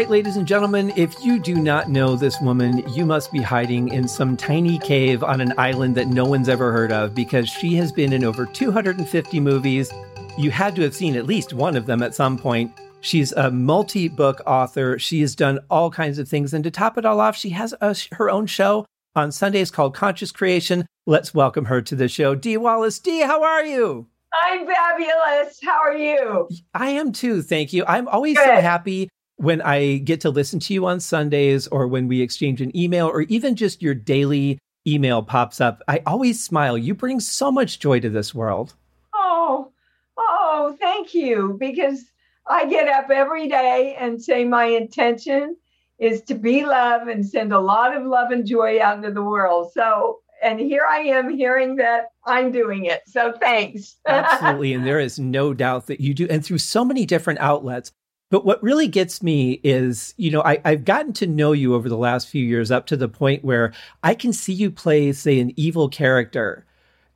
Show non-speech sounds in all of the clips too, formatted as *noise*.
Right, ladies and gentlemen, if you do not know this woman, you must be hiding in some tiny cave on an island that no one's ever heard of because she has been in over 250 movies. You had to have seen at least one of them at some point. She's a multi book author. She has done all kinds of things. And to top it all off, she has a, her own show on Sundays called Conscious Creation. Let's welcome her to the show. Dee Wallace. Dee, how are you? I'm fabulous. How are you? I am too. Thank you. I'm always Good. so happy when I get to listen to you on Sundays or when we exchange an email or even just your daily email pops up, I always smile. You bring so much joy to this world. Oh, oh, thank you. Because I get up every day and say my intention is to be love and send a lot of love and joy out into the world. So, and here I am hearing that I'm doing it. So thanks. *laughs* Absolutely. And there is no doubt that you do. And through so many different outlets. But what really gets me is, you know, I, have gotten to know you over the last few years up to the point where I can see you play, say, an evil character.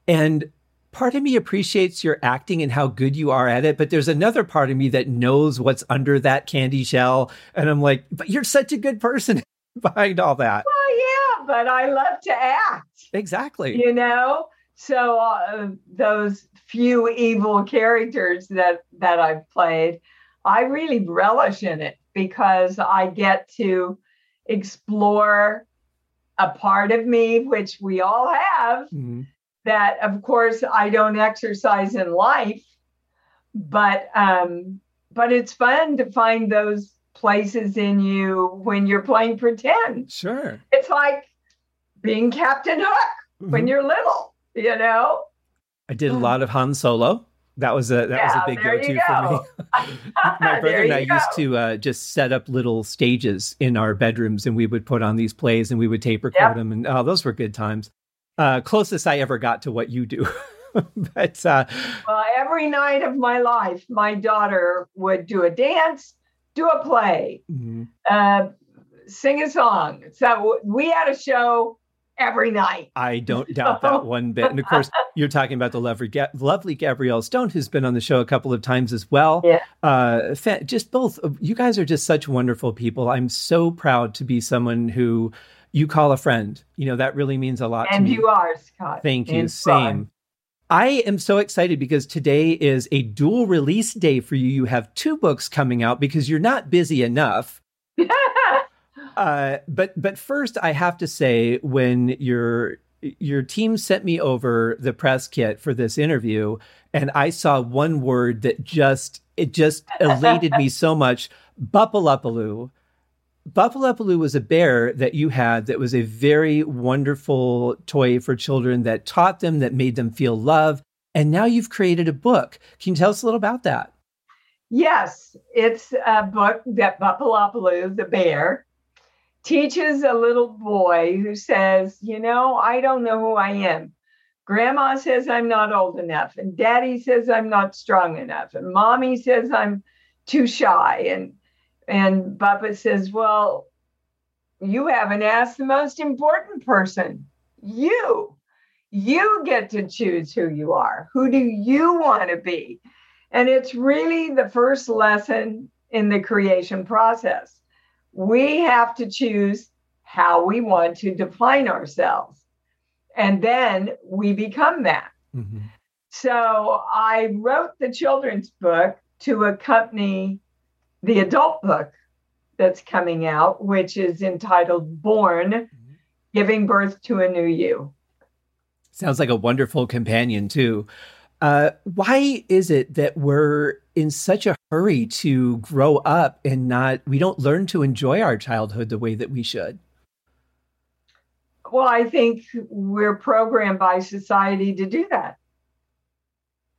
And part of me appreciates your acting and how good you are at it. But there's another part of me that knows what's under that candy shell. And I'm like, but you're such a good person *laughs* behind all that. Well, yeah, but I love to act. Exactly. You know? So uh, those few evil characters that that I've played, I really relish in it because I get to explore a part of me, which we all have, mm-hmm. that of course I don't exercise in life, but um, but it's fun to find those places in you when you're playing pretend. Sure. It's like being Captain Hook mm-hmm. when you're little, you know? I did a lot of Han Solo that was a that yeah, was a big go-to go. for me. *laughs* My *laughs* brother and I used to uh, just set up little stages in our bedrooms, and we would put on these plays, and we would tape record yep. them, and oh, those were good times. Uh, closest I ever got to what you do. *laughs* but uh, well, every night of my life, my daughter would do a dance, do a play, mm-hmm. Uh, sing a song. So we had a show every night. I don't *laughs* doubt that one bit. And of course, *laughs* you're talking about the lovely, lovely Gabrielle Stone, who's been on the show a couple of times as well. Yeah. Uh, just both. You guys are just such wonderful people. I'm so proud to be someone who you call a friend. You know, that really means a lot and to me. And you are, Scott. Thank you. Same. I am so excited because today is a dual release day for you. You have two books coming out because you're not busy enough. *laughs* Uh, but but first, I have to say, when your your team sent me over the press kit for this interview, and I saw one word that just it just *laughs* elated me so much. BuppaLaPaloo. BuppaLaPaloo was a bear that you had that was a very wonderful toy for children that taught them, that made them feel love. And now you've created a book. Can you tell us a little about that? Yes, it's a book that BuppaLaPaloo, the bear, teaches a little boy who says, You know, I don't know who I am. Grandma says I'm not old enough, and daddy says I'm not strong enough, and mommy says I'm too shy. And and Buppa says, Well, you haven't asked the most important person. You. You get to choose who you are. Who do you want to be? And it's really the first lesson in the creation process we have to choose how we want to define ourselves. And then we become that. Mm-hmm. So I wrote the children's book to accompany the adult book that's coming out, which is entitled Born mm-hmm. Giving Birth to a New You. Sounds like a wonderful companion, too. Uh, why is it that we're in such a hurry to grow up and not we don't learn to enjoy our childhood the way that we should? Well i think we're programmed by society to do that.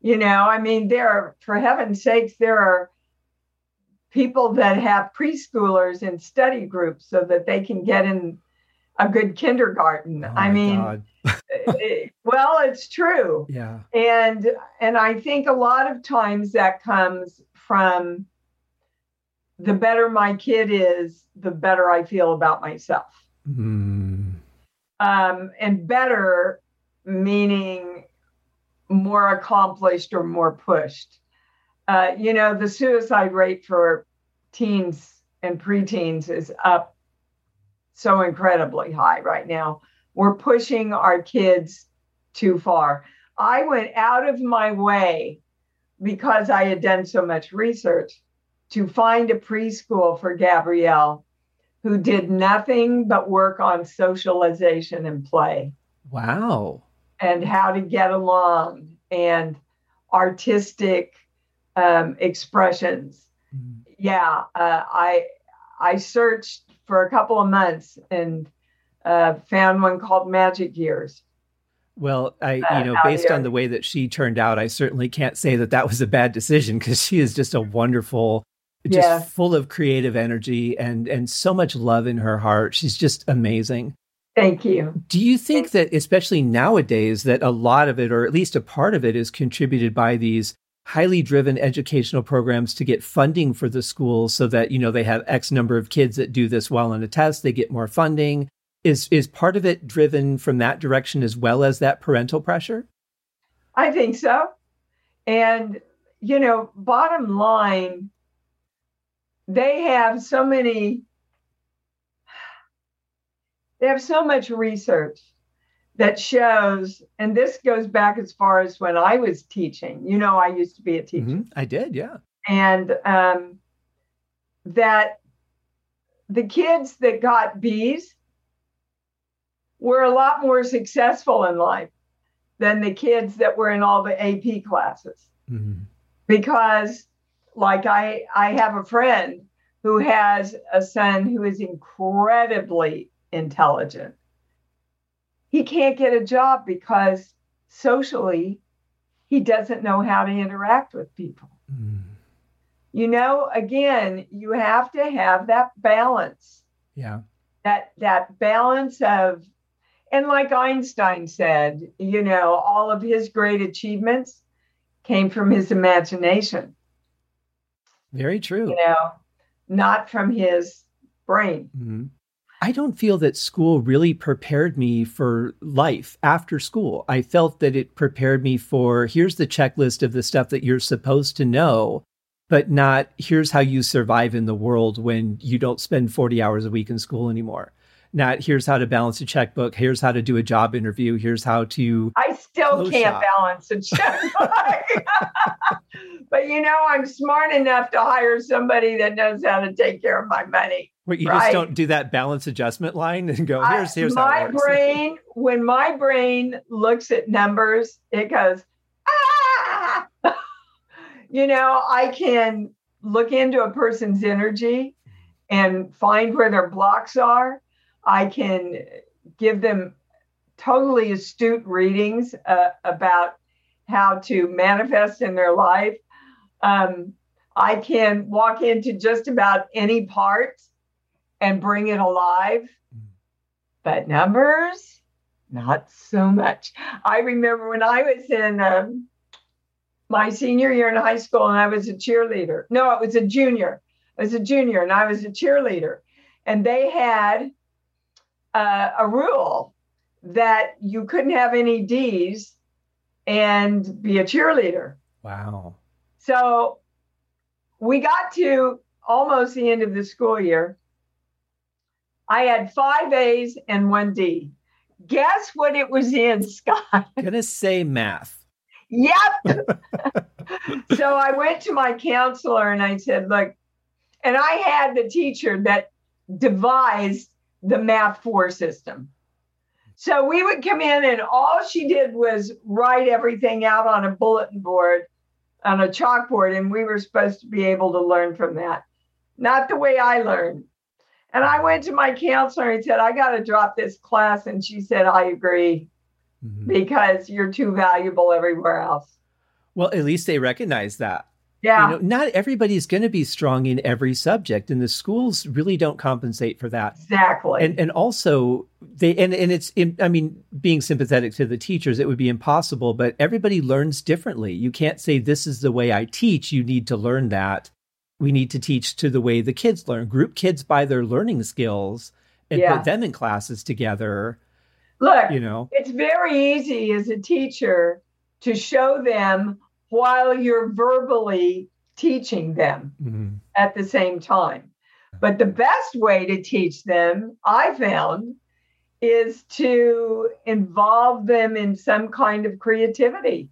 You know i mean there are for heaven's sakes there are people that have preschoolers in study groups so that they can get in a good kindergarten. Oh i mean *laughs* well it's true yeah and and i think a lot of times that comes from the better my kid is the better i feel about myself mm. um, and better meaning more accomplished or more pushed uh, you know the suicide rate for teens and preteens is up so incredibly high right now. We're pushing our kids too far. I went out of my way because I had done so much research to find a preschool for Gabrielle who did nothing but work on socialization and play. Wow. And how to get along and artistic um, expressions. Mm. Yeah, uh, I I searched for a couple of months and uh, found one called Magic Years. Well, I, uh, you know, based on the way that she turned out, I certainly can't say that that was a bad decision because she is just a wonderful, just yeah. full of creative energy and and so much love in her heart. She's just amazing. Thank you. Do you think that, especially nowadays, that a lot of it, or at least a part of it, is contributed by these highly driven educational programs to get funding for the schools so that you know they have x number of kids that do this well on a test they get more funding is is part of it driven from that direction as well as that parental pressure i think so and you know bottom line they have so many they have so much research that shows, and this goes back as far as when I was teaching. You know, I used to be a teacher. Mm-hmm. I did, yeah. And um, that the kids that got B's were a lot more successful in life than the kids that were in all the AP classes. Mm-hmm. Because, like, I, I have a friend who has a son who is incredibly intelligent he can't get a job because socially he doesn't know how to interact with people. Mm. You know, again, you have to have that balance. Yeah. That that balance of and like Einstein said, you know, all of his great achievements came from his imagination. Very true. You know, not from his brain. Mm-hmm. I don't feel that school really prepared me for life after school. I felt that it prepared me for here's the checklist of the stuff that you're supposed to know, but not here's how you survive in the world when you don't spend 40 hours a week in school anymore. Not here's how to balance a checkbook, here's how to do a job interview, here's how to. I still can't shop. balance a checkbook. *laughs* but you know, I'm smart enough to hire somebody that knows how to take care of my money. Wait, you right? just don't do that balance adjustment line and go, here's, here's my how works. brain, when my brain looks at numbers, it goes, ah! *laughs* you know, I can look into a person's energy and find where their blocks are. I can give them totally astute readings uh, about how to manifest in their life. Um, I can walk into just about any part and bring it alive. Mm. But numbers, not so much. I remember when I was in um, my senior year in high school and I was a cheerleader. No, it was a junior. I was a junior and I was a cheerleader. And they had uh, a rule that you couldn't have any D's and be a cheerleader. Wow. So we got to almost the end of the school year I had five A's and one D. Guess what it was in, *laughs* Scott? I'm Gonna say math. Yep. *laughs* *laughs* so I went to my counselor and I said, look, and I had the teacher that devised the math four system. So we would come in and all she did was write everything out on a bulletin board, on a chalkboard, and we were supposed to be able to learn from that. Not the way I learned. And I went to my counselor and said, I got to drop this class. And she said, I agree mm-hmm. because you're too valuable everywhere else. Well, at least they recognize that. Yeah. You know, not everybody's going to be strong in every subject, and the schools really don't compensate for that. Exactly. And and also they and and it's I mean, being sympathetic to the teachers, it would be impossible. But everybody learns differently. You can't say this is the way I teach. You need to learn that we need to teach to the way the kids learn. Group kids by their learning skills and yeah. put them in classes together. Look, you know, it's very easy as a teacher to show them while you're verbally teaching them mm-hmm. at the same time. But the best way to teach them, I found, is to involve them in some kind of creativity.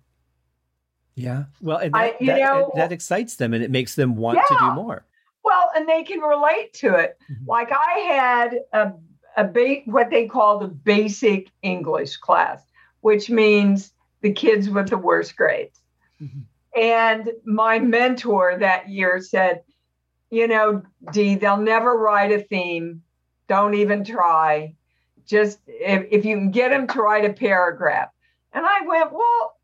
Yeah. Well, and that, I, that, know, that, excites them and it makes them want yeah. to do more. Well, and they can relate to it. Mm-hmm. Like I had a, a ba- what they call the basic English class, which means the kids with the worst grades. Mm-hmm. And my mentor that year said, you know, Dee, they'll never write a theme. Don't even try. Just if, if you can get them to write a paragraph. And I went, well,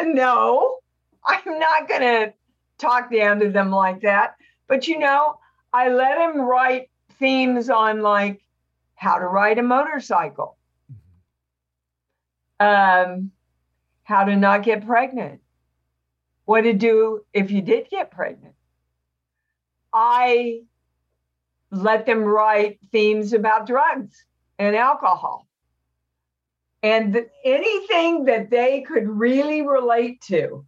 no, I'm not going to talk down to them like that. But, you know, I let them write themes on like how to ride a motorcycle, mm-hmm. um, how to not get pregnant, what to do if you did get pregnant. I let them write themes about drugs and alcohol. And th- anything that they could really relate to,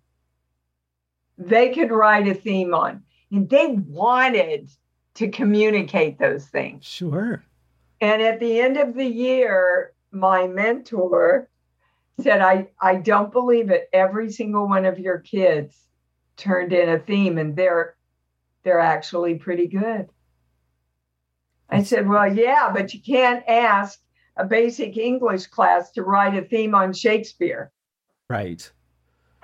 they could write a theme on. And they wanted to communicate those things. Sure. And at the end of the year, my mentor said, I, I don't believe it. Every single one of your kids turned in a theme and they're they're actually pretty good. I said, Well, yeah, but you can't ask a basic English class to write a theme on Shakespeare. Right.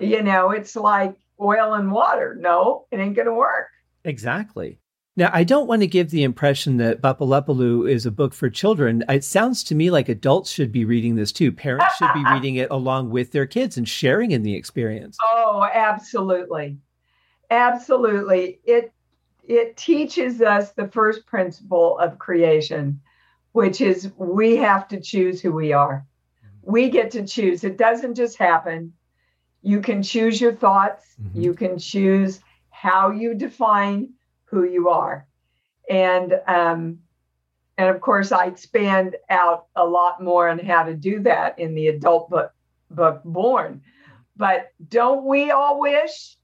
You know, it's like oil and water. No, it ain't going to work. Exactly. Now, I don't want to give the impression that BuppaLaPaloo is a book for children. It sounds to me like adults should be reading this too. Parents should be reading it along with their kids and sharing in the experience. Oh, absolutely. Absolutely. It it teaches us the first principle of creation, which is we have to choose who we are. We get to choose. It doesn't just happen. You can choose your thoughts, mm-hmm. you can choose how you define who you are. And um, and of course, I expand out a lot more on how to do that in the adult book, book Born. But don't we all wish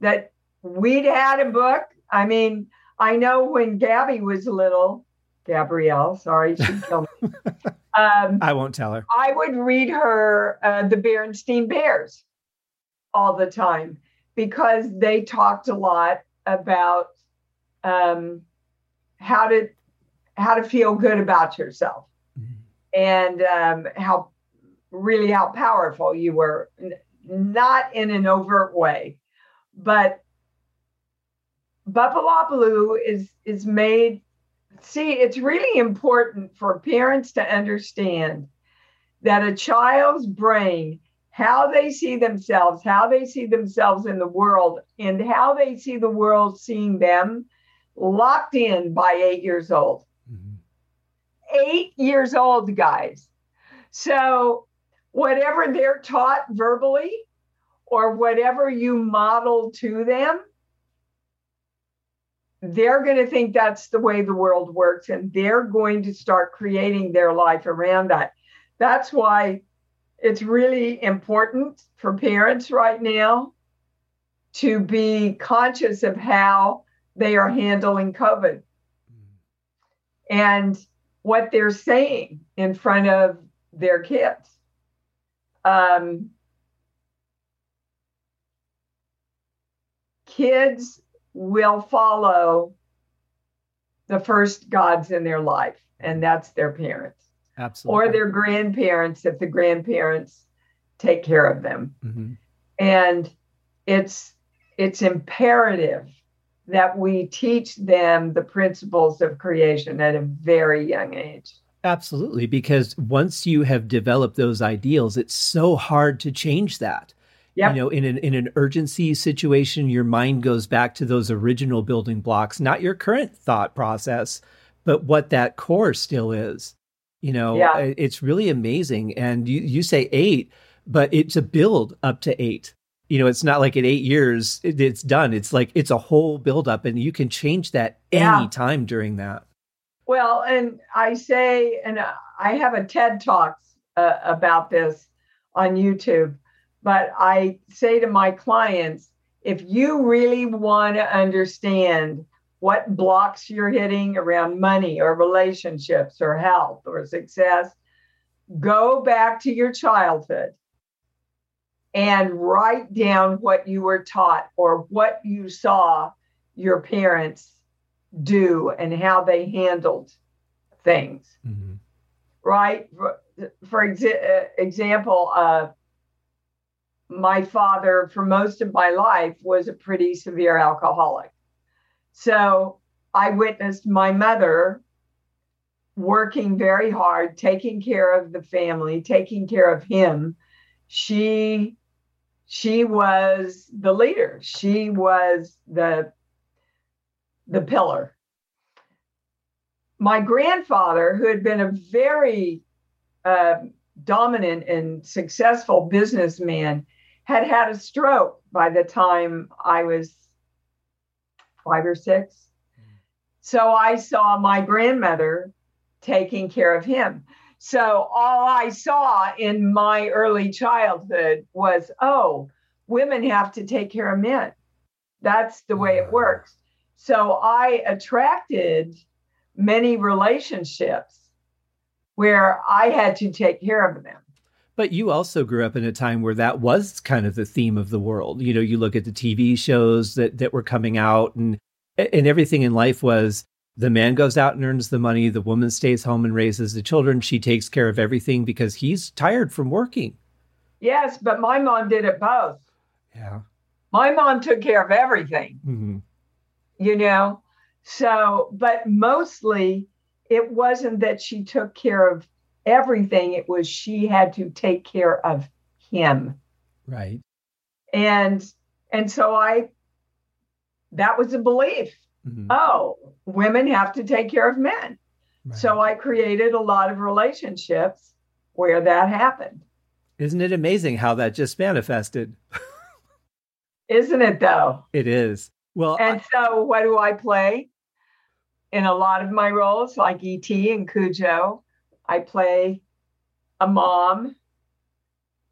that we'd had a book? I mean, I know when Gabby was little, Gabrielle, sorry, she *laughs* killed me. Um, I won't tell her. I would read her uh, the Berenstain Bears all the time because they talked a lot about um, how to how to feel good about yourself mm-hmm. and um, how really how powerful you were not in an overt way but BuppaLaPaloo is is made see it's really important for parents to understand that a child's brain how they see themselves how they see themselves in the world and how they see the world seeing them locked in by eight years old. Mm-hmm. Eight years old, guys. So, whatever they're taught verbally or whatever you model to them, they're going to think that's the way the world works and they're going to start creating their life around that. That's why it's really important for parents right now to be conscious of how they are handling COVID and what they're saying in front of their kids. Um, kids will follow the first gods in their life, and that's their parents. Absolutely. Or their grandparents if the grandparents take care of them. Mm-hmm. And it's it's imperative that we teach them the principles of creation at a very young age. Absolutely, because once you have developed those ideals, it's so hard to change that. Yep. You know, in an in an urgency situation, your mind goes back to those original building blocks, not your current thought process, but what that core still is. You know, yeah. it's really amazing. And you, you say eight, but it's a build up to eight you know, it's not like in eight years it, it's done. It's like it's a whole buildup, and you can change that yeah. any time during that. Well, and I say, and I have a TED talks uh, about this on YouTube, but I say to my clients, if you really want to understand what blocks you're hitting around money or relationships or health or success, go back to your childhood and write down what you were taught or what you saw your parents do and how they handled things. Mm-hmm. Right? For, for exa- example, uh, my father, for most of my life, was a pretty severe alcoholic. So I witnessed my mother working very hard, taking care of the family, taking care of him. She she was the leader. She was the the pillar. My grandfather, who had been a very uh, dominant and successful businessman, had had a stroke by the time I was five or six. So I saw my grandmother taking care of him. So all I saw in my early childhood was, oh, women have to take care of men. That's the way it mm-hmm. works. So I attracted many relationships where I had to take care of them. But you also grew up in a time where that was kind of the theme of the world. You know, you look at the TV shows that that were coming out and and everything in life was the man goes out and earns the money, the woman stays home and raises the children. She takes care of everything because he's tired from working. Yes, but my mom did it both. Yeah. My mom took care of everything. Mm-hmm. You know, so, but mostly it wasn't that she took care of everything, it was she had to take care of him. Right. And, and so I, that was a belief. Mm-hmm. Oh, women have to take care of men. Right. So I created a lot of relationships where that happened. Isn't it amazing how that just manifested? *laughs* Isn't it though? It is. Well, and I- so what do I play? In a lot of my roles, like ET and Cujo, I play a mom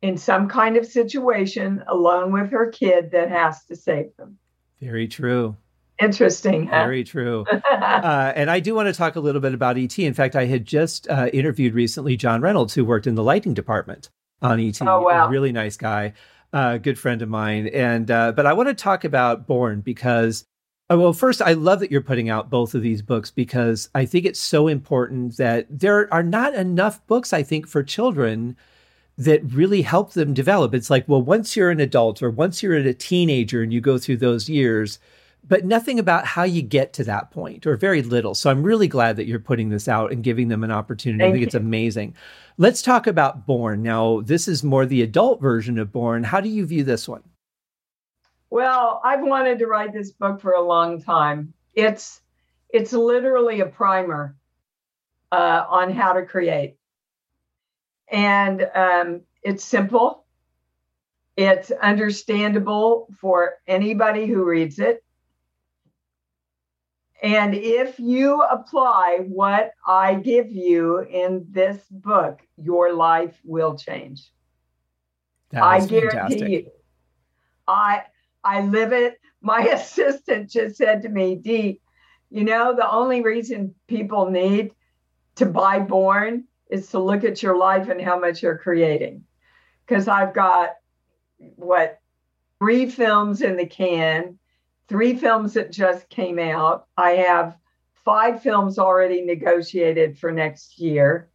in some kind of situation alone with her kid that has to save them. Very true. Interesting. Huh? Very true. *laughs* uh, and I do want to talk a little bit about ET. In fact, I had just uh, interviewed recently John Reynolds, who worked in the lighting department on ET. Oh, wow. A really nice guy, a uh, good friend of mine. And uh, but I want to talk about Born because, uh, well, first, I love that you're putting out both of these books because I think it's so important that there are not enough books. I think for children that really help them develop. It's like, well, once you're an adult or once you're a teenager and you go through those years but nothing about how you get to that point or very little. So I'm really glad that you're putting this out and giving them an opportunity. Thank I think you. it's amazing. Let's talk about Born. Now, this is more the adult version of Born. How do you view this one? Well, I've wanted to write this book for a long time. It's it's literally a primer uh, on how to create, and um, it's simple. It's understandable for anybody who reads it. And if you apply what I give you in this book, your life will change. I guarantee fantastic. you. I I live it. *laughs* My assistant just said to me, Dee, you know, the only reason people need to buy Born is to look at your life and how much you're creating. Because I've got what three films in the can three films that just came out. I have five films already negotiated for next year.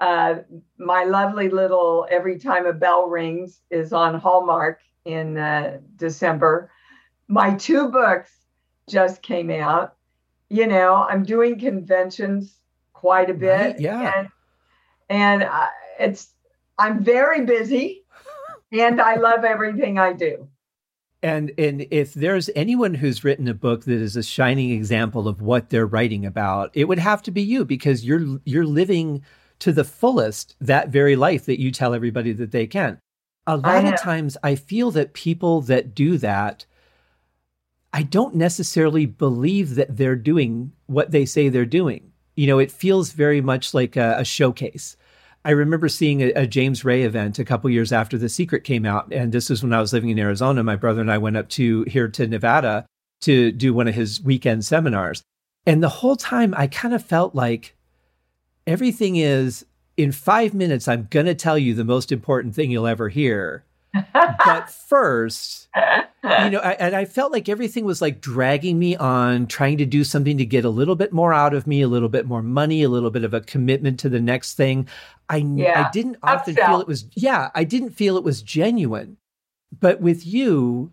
Uh, my lovely little Every Time a Bell Rings is on Hallmark in uh, December. My two books just came out. You know, I'm doing conventions quite a bit. Right, yeah. And, and I, it's, I'm very busy and I love everything I do. And and if there's anyone who's written a book that is a shining example of what they're writing about, it would have to be you because you're you're living to the fullest that very life that you tell everybody that they can. A lot of times I feel that people that do that I don't necessarily believe that they're doing what they say they're doing. You know, it feels very much like a, a showcase. I remember seeing a, a, James Ray event a couple years after The Secret came out, and this is when I was living in Arizona. My brother and I went up to here to Nevada to do one of his weekend seminars. And the whole time I kind of felt like everything is in five minutes, I'm going to tell you the most important thing you'll ever hear. But first, you know, I, and I felt like everything was like dragging me on, trying to do something to get a little bit more out of me, a little bit more money, a little bit of a commitment to the next thing. I yeah. I didn't often feel it was yeah, I didn't feel it was genuine. But with you,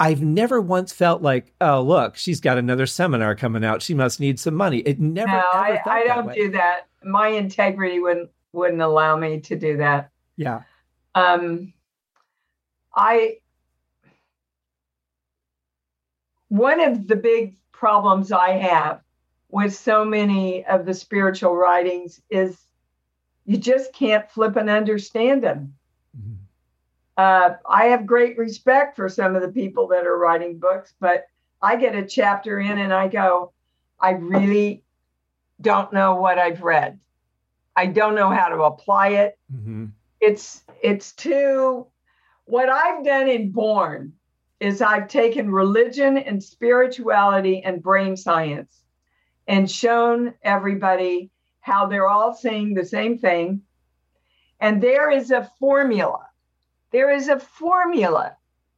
I've never once felt like, oh, look, she's got another seminar coming out. She must need some money. It never. No, I, I don't do that. My integrity wouldn't wouldn't allow me to do that. Yeah. Um, I one of the big problems I have with so many of the spiritual writings is you just can't flip and understand them. Mm-hmm. Uh, I have great respect for some of the people that are writing books, but I get a chapter in and I go, I really don't know what I've read. I don't know how to apply it. Mm-hmm. It's it's too. What I've done in Born is I've taken religion and spirituality and brain science and shown everybody how they're all saying the same thing. And there is a formula there is a formula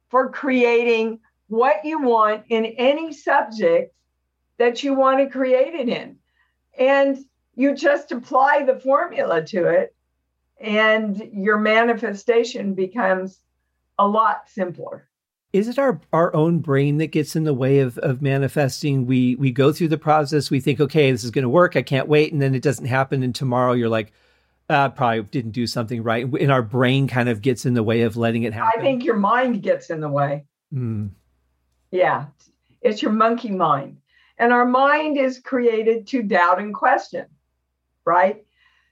for creating what you want in any subject that you want to create it in. And you just apply the formula to it, and your manifestation becomes a lot simpler. Is it our our own brain that gets in the way of, of manifesting? We we go through the process, we think, okay, this is gonna work, I can't wait, and then it doesn't happen, and tomorrow you're like, uh, probably didn't do something right. And our brain kind of gets in the way of letting it happen. I think your mind gets in the way. Mm. Yeah, it's your monkey mind. And our mind is created to doubt and question, right?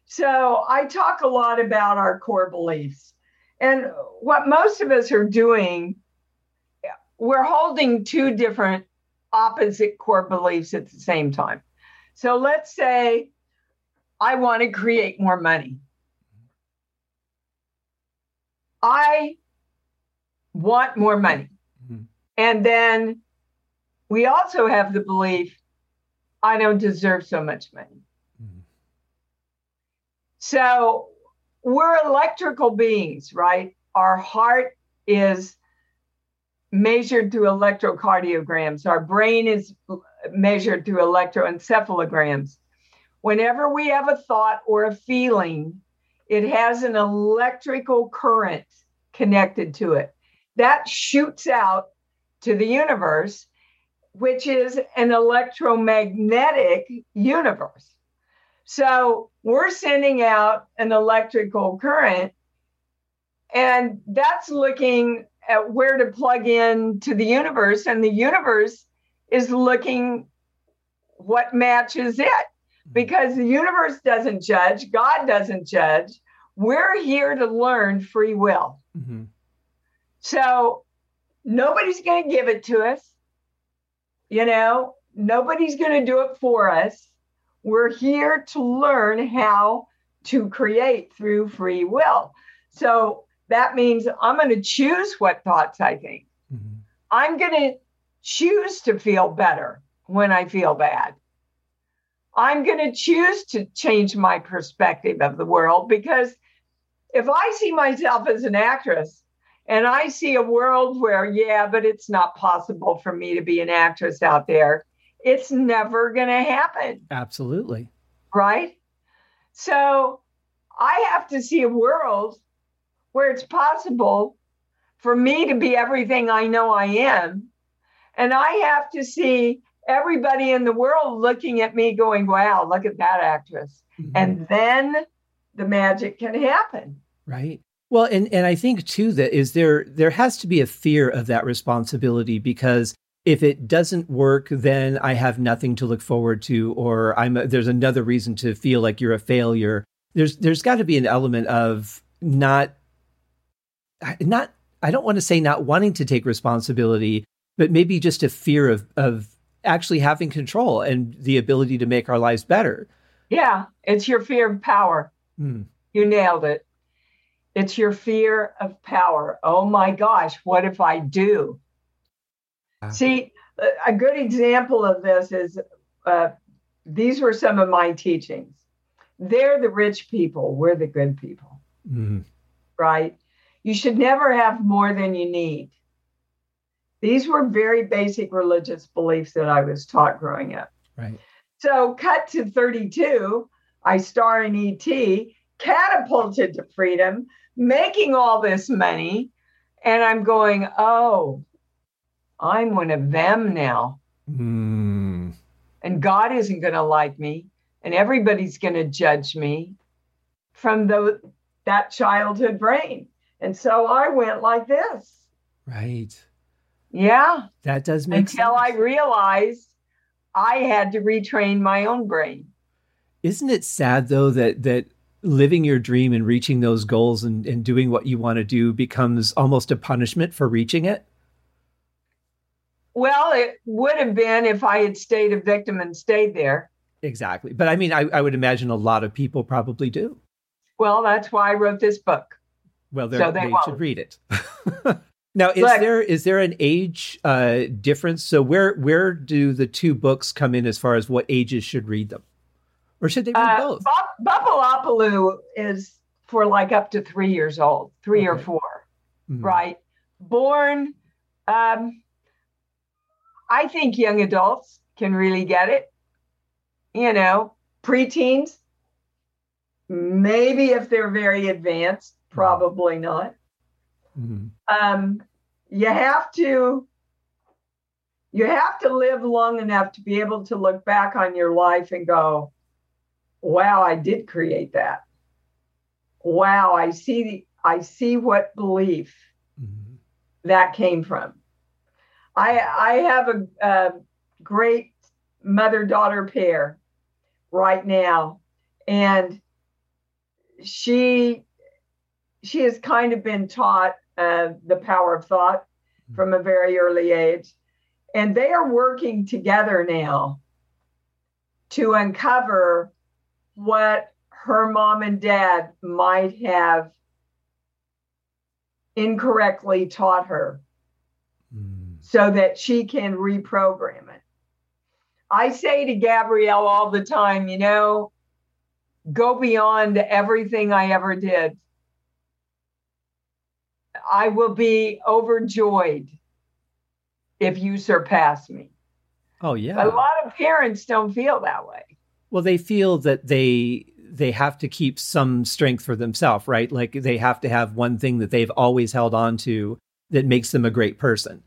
So I talk a lot about our core beliefs. And what most of us are doing, we're holding two different opposite core beliefs at the same time. So let's say I want to create more money. I want more money. Mm-hmm. And then we also have the belief I don't deserve so much money. Mm-hmm. So we're electrical beings, right? Our heart is measured through electrocardiograms, our brain is measured through electroencephalograms. Whenever we have a thought or a feeling, it has an electrical current connected to it that shoots out to the universe, which is an electromagnetic universe. So we're sending out an electrical current, and that's looking at where to plug in to the universe, and the universe is looking what matches it because the universe doesn't judge, God doesn't judge. We're here to learn free will. Mm-hmm. So nobody's going to give it to us. You know, nobody's going to do it for us. We're here to learn how to create through free will. So that means I'm going to choose what thoughts I think. Mm-hmm. I'm going to choose to feel better when I feel bad. I'm going to choose to change my perspective of the world because if I see myself as an actress and I see a world where, yeah, but it's not possible for me to be an actress out there, it's never going to happen. Absolutely. Right? So I have to see a world where it's possible for me to be everything I know I am. And I have to see everybody in the world looking at me going, wow, look at that actress. Mm-hmm. And then the magic can happen. Right. Well, and, and I think too that is there there has to be a fear of that responsibility because if it doesn't work, then I have nothing to look forward to, or I'm a, there's another reason to feel like you're a failure. There's there's got to be an element of not not I don't want to say not wanting to take responsibility, but maybe just a fear of of actually having control and the ability to make our lives better. Yeah, it's your fear of power. Mm. You nailed it. It's your fear of power. Oh my gosh, what if I do? Uh, See, a good example of this is uh, these were some of my teachings. They're the rich people, we're the good people. Mm-hmm. Right? You should never have more than you need. These were very basic religious beliefs that I was taught growing up. Right. So, cut to 32, I star in ET, catapulted to freedom, making all this money. And I'm going, oh, I'm one of them now. Mm. And God isn't going to like me, and everybody's going to judge me from the, that childhood brain. And so I went like this. Right. Yeah. That does make Until sense. I realized I had to retrain my own brain. Isn't it sad though that that living your dream and reaching those goals and, and doing what you want to do becomes almost a punishment for reaching it? Well, it would have been if I had stayed a victim and stayed there. Exactly. But I mean, I, I would imagine a lot of people probably do. Well, that's why I wrote this book. Well, so they, they should read it. *laughs* now, is Look, there is there an age uh, difference? So where where do the two books come in as far as what ages should read them, or should they read uh, both? BuppaLaPaloo is for like up to three years old, three okay. or 4 mm-hmm. right? Born. Um, I think young adults can really get it. You know, preteens, maybe if they're very advanced, probably not. Mm-hmm. Um, you have to you have to live long enough to be able to look back on your life and go, "Wow, I did create that." Wow, I see the I see what belief mm-hmm. that came from. I I have a, a great mother daughter pair right now, and she she has kind of been taught uh, the power of thought from a very early age, and they are working together now to uncover what her mom and dad might have incorrectly taught her so that she can reprogram it. I say to Gabrielle all the time, you know, go beyond everything I ever did. I will be overjoyed if you surpass me. Oh yeah. A lot of parents don't feel that way. Well, they feel that they they have to keep some strength for themselves, right? Like they have to have one thing that they've always held on to that makes them a great person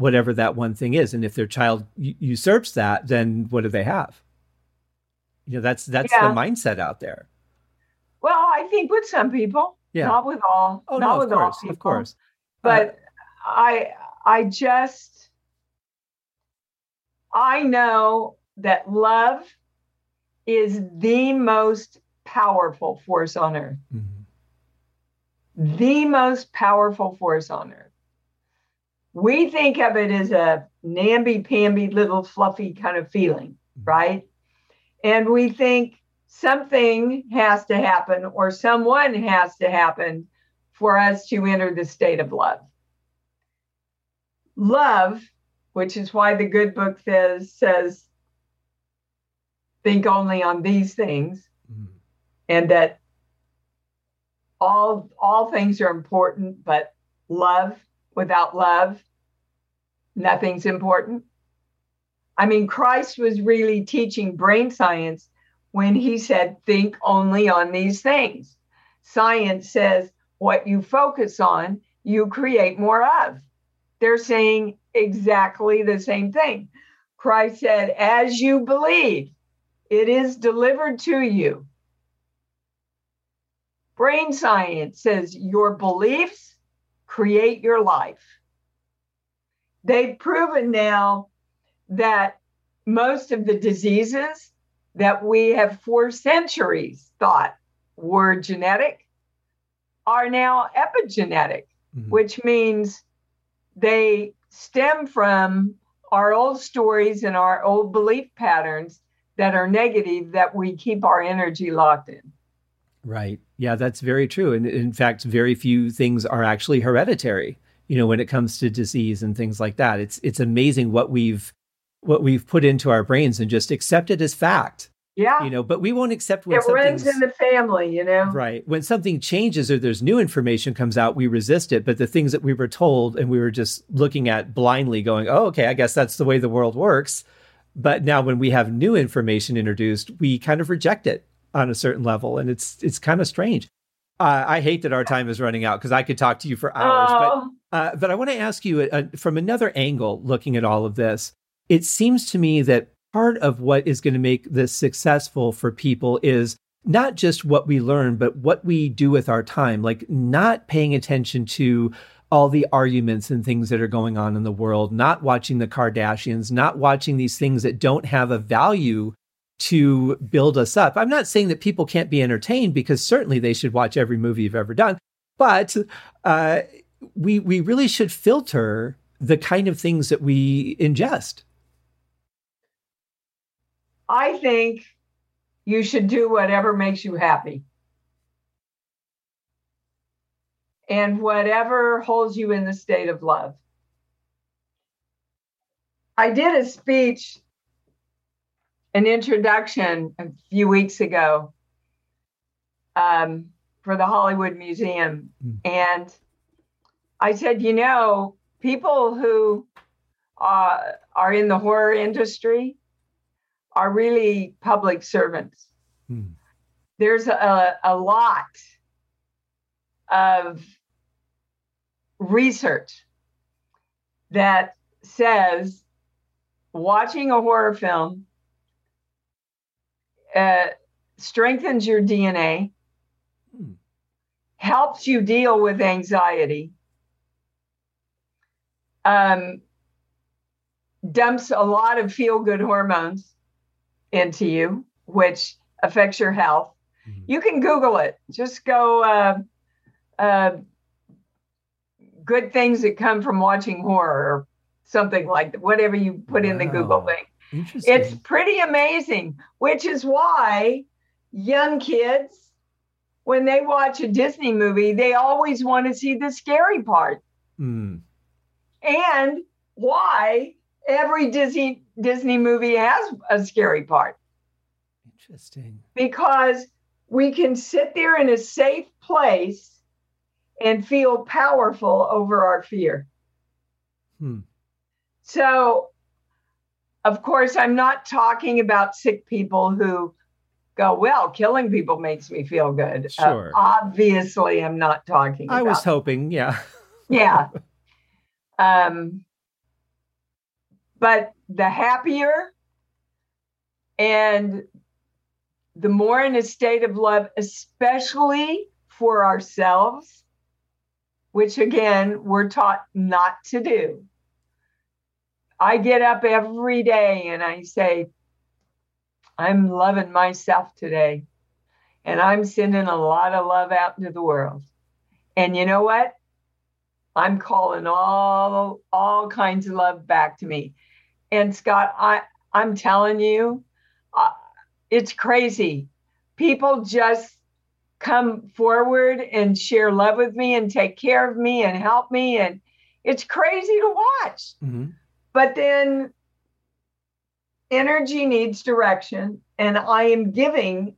whatever that one thing is. And if their child usurps that, then what do they have? You know, that's that's yeah. the mindset out there. Well, I think with some people, yeah. not with all. Oh not no, of course, of course. But uh, I I just I know that love is the most powerful force on earth. Mm-hmm. The most powerful force on earth we think of it as a namby-pamby little fluffy kind of feeling, mm-hmm. right? And we think something has to happen or someone has to happen for us to enter the state of love. Love, which is why the good book says, says think only on these things mm. and that all all things are important but love without love, nothing's important. I mean, Christ was really teaching brain science when he said, think only on these things. Science says what you focus on, you create more of. They're saying exactly the same thing. Christ said, as you believe, it is delivered to you. Brain science says your beliefs create your life. They've proven now that most of the diseases that we have for centuries thought were genetic are now epigenetic, mm-hmm. which means they stem from our old stories and our old belief patterns that are negative that we keep our energy locked in. Right. Yeah, that's very true. And in fact, very few things are actually hereditary. you know, when it comes to disease and things like that. It's it's amazing what we've what we've put into our brains and just accept it as fact. Yeah. You know, but we won't accept when it runs in the family, you know. Right. When something changes or there's new information comes out, we resist it. But the things that we were told and we were just looking at blindly going, Oh, okay, I guess that's the way the world works. But now when we have new information introduced, we kind of reject it on a certain level. And it's it's kind of strange. Uh, I hate that our time is running out because I could talk to you for hours. Oh. But uh, but I want to ask you uh, from another angle, looking at all of this. It seems to me that part of what is going to make this successful for people is not just what we learn, but what we do with our time, like not paying attention to all the arguments and things that are going on in the world, not watching the Kardashians, not watching these things that don't have a value to build us up. I'm not saying that people can't be entertained because certainly they should watch every movie you've ever done, but uh, we we really should filter the kind of things that we ingest. I think you should do whatever makes you happy. And whatever holds you in the state of love. I did a speech, an introduction a few weeks ago um, for the Hollywood Museum. Mm. And I said, you know, people who uh, are in the horror industry, are really public servants. Hmm. There's a, a lot of research that says watching a horror film uh, strengthens your DNA, hmm. helps you deal with anxiety, um, dumps a lot of feel good hormones into you, which affects your health. Mm-hmm. You can Google it. Just go uh, uh, good things that come from watching horror or something like that, whatever you put wow. in the Google thing. It's pretty amazing, which is why young kids, when they watch a Disney movie, they always want to see the scary part. Mm. And why every Disney Disney movie has a scary part. Interesting. Because we can sit there in a safe place and feel powerful over our fear. Hmm. So, of course, I'm not talking about sick people who go, well, killing people makes me feel good. Uh, sure. Uh, obviously, I'm not talking I was hoping, yeah. *laughs* yeah. Um, but the happier and the more in a state of love, especially for ourselves, which again, we're taught not to do. I get up every day and I say, I'm loving myself today. And I'm sending a lot of love out into the world. And you know what? I'm calling all all kinds of love back to me. And Scott, I I'm telling you, uh, it's crazy. People just come forward and share love with me and take care of me and help me and it's crazy to watch. Mm-hmm. But then energy needs direction and I am giving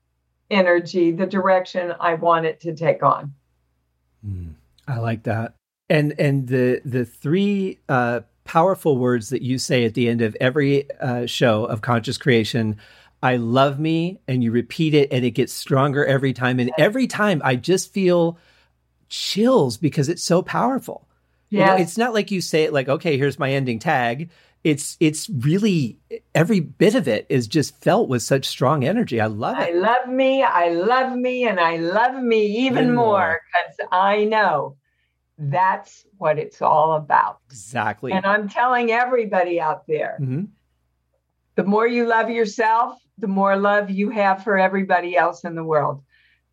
energy the direction I want it to take on. Mm, I like that. And and the the three uh powerful words that you say at the end of every uh, show of conscious creation. I love me, and you repeat it, and it gets stronger every time. And every time I just feel chills because it's so powerful. Yeah. You know, it's not like you say it like, okay, here's my ending tag. It's it's really every bit of it is just felt with such strong energy. I love it. I love me, I love me, and I love me even more because I know that's what it's all about. Exactly. And I'm telling everybody out there mm-hmm. the more you love yourself, the more love you have for everybody else in the world.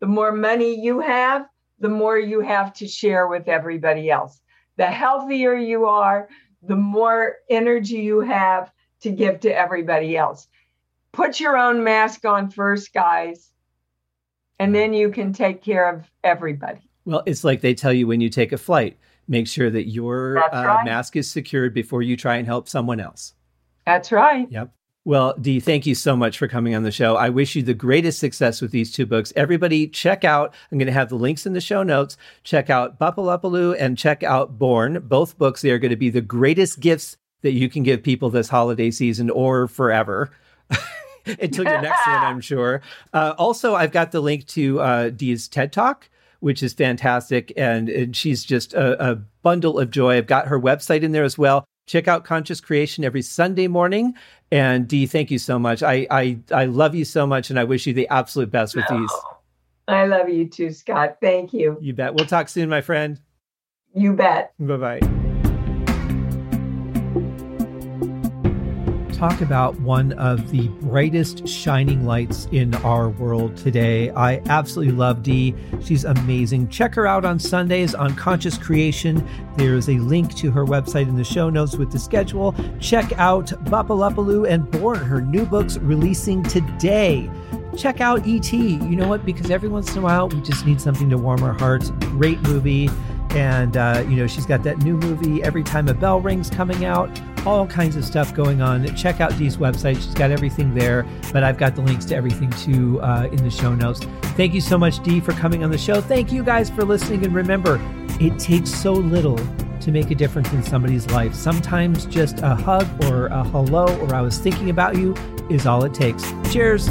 The more money you have, the more you have to share with everybody else. The healthier you are, the more energy you have to give to everybody else. Put your own mask on first, guys, and then you can take care of everybody. Well, it's like they tell you when you take a flight make sure that your uh, right. mask is secured before you try and help someone else. That's right. Yep. Well, Dee, thank you so much for coming on the show. I wish you the greatest success with these two books. Everybody, check out, I'm going to have the links in the show notes. Check out BuppaLaPaloo and check out Born. Both books, they are going to be the greatest gifts that you can give people this holiday season or forever. *laughs* Until your next one, I'm sure. Uh, also, I've got the link to uh, Dee's TED Talk, which is fantastic. And, and she's just a, a bundle of joy. I've got her website in there as well. Check out Conscious Creation every Sunday morning. And Dee, thank you so much. I, I, I love you so much, and I wish you the absolute best with these. Oh, I love you too, Scott. Thank you. You bet. We'll talk soon, my friend. You bet. Bye bye. Talk about one of the brightest shining lights in our world today. I absolutely love Dee. She's amazing. Check her out on Sundays on Conscious Creation. There is a link to her website in the show notes with the schedule. Check out BuppaLaPaloo and Born, her new books releasing today check out ET. You know what? Because every once in a while, we just need something to warm our hearts. Great movie. And, uh, you know, she's got that new movie, Every Time a Bell Rings, coming out. All kinds of stuff going on. Check out Dee's website. She's got everything there, but I've got the links to everything too uh, in the show notes. Thank you so much, Dee, for coming on the show. Thank you guys for listening. And remember, it takes so little to make a difference in somebody's life. Sometimes just a hug or a hello or I was thinking about you is all it takes. Cheers.